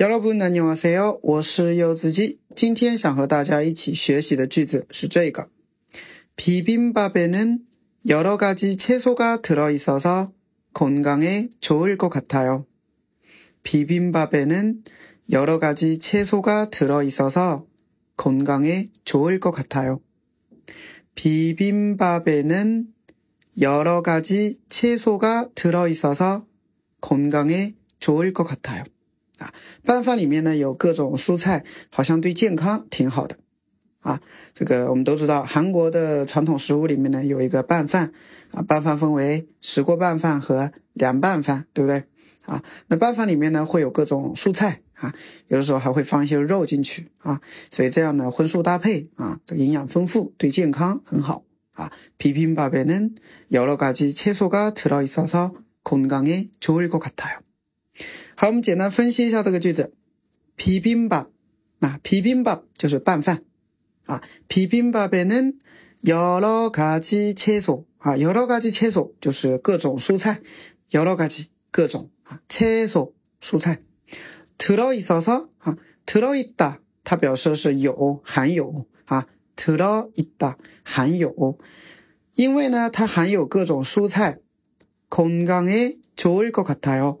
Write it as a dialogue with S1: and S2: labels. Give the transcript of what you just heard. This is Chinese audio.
S1: 여러분 안녕하세요. 我是柚子鸡.今天想和大家一起学习的句子是这个. 비빔밥에는 여러 가지 채소가 들어있어서 건강에 좋을 것 같아요. 비빔밥에는 여러 가지 채소가 들어있어서 건강에 좋을 것 같아요. 비빔밥에는 여러 가지 채소가 들어있어서 건강에 좋을 것 같아요. 啊，拌饭里面呢有各种蔬菜，好像对健康挺好的。啊，这个我们都知道，韩国的传统食物里面呢有一个拌饭，啊，拌饭分为石锅拌饭和凉拌饭，对不对？啊，那拌饭里面呢会有各种蔬菜，啊，有的时候还会放一些肉进去，啊，所以这样呢荤素搭配，啊，这个营养丰富，对健康很好。啊，비빔밥에는여러가지채소가들어있어서건강에좋을것같아요 好，我们简单分析一下这个句子。비빔 밥， 啊，비빔밥就是拌饭啊。비빔밥에는여러가지채 소， 啊，여러가지채소就是各种蔬菜，여러가지各种啊，채소蔬菜。들어있어 서， 啊，들어있 다， 它表示是有，含有啊，들어있다含有，因为呢，它含有各种蔬菜，건강에좋을것같아 요。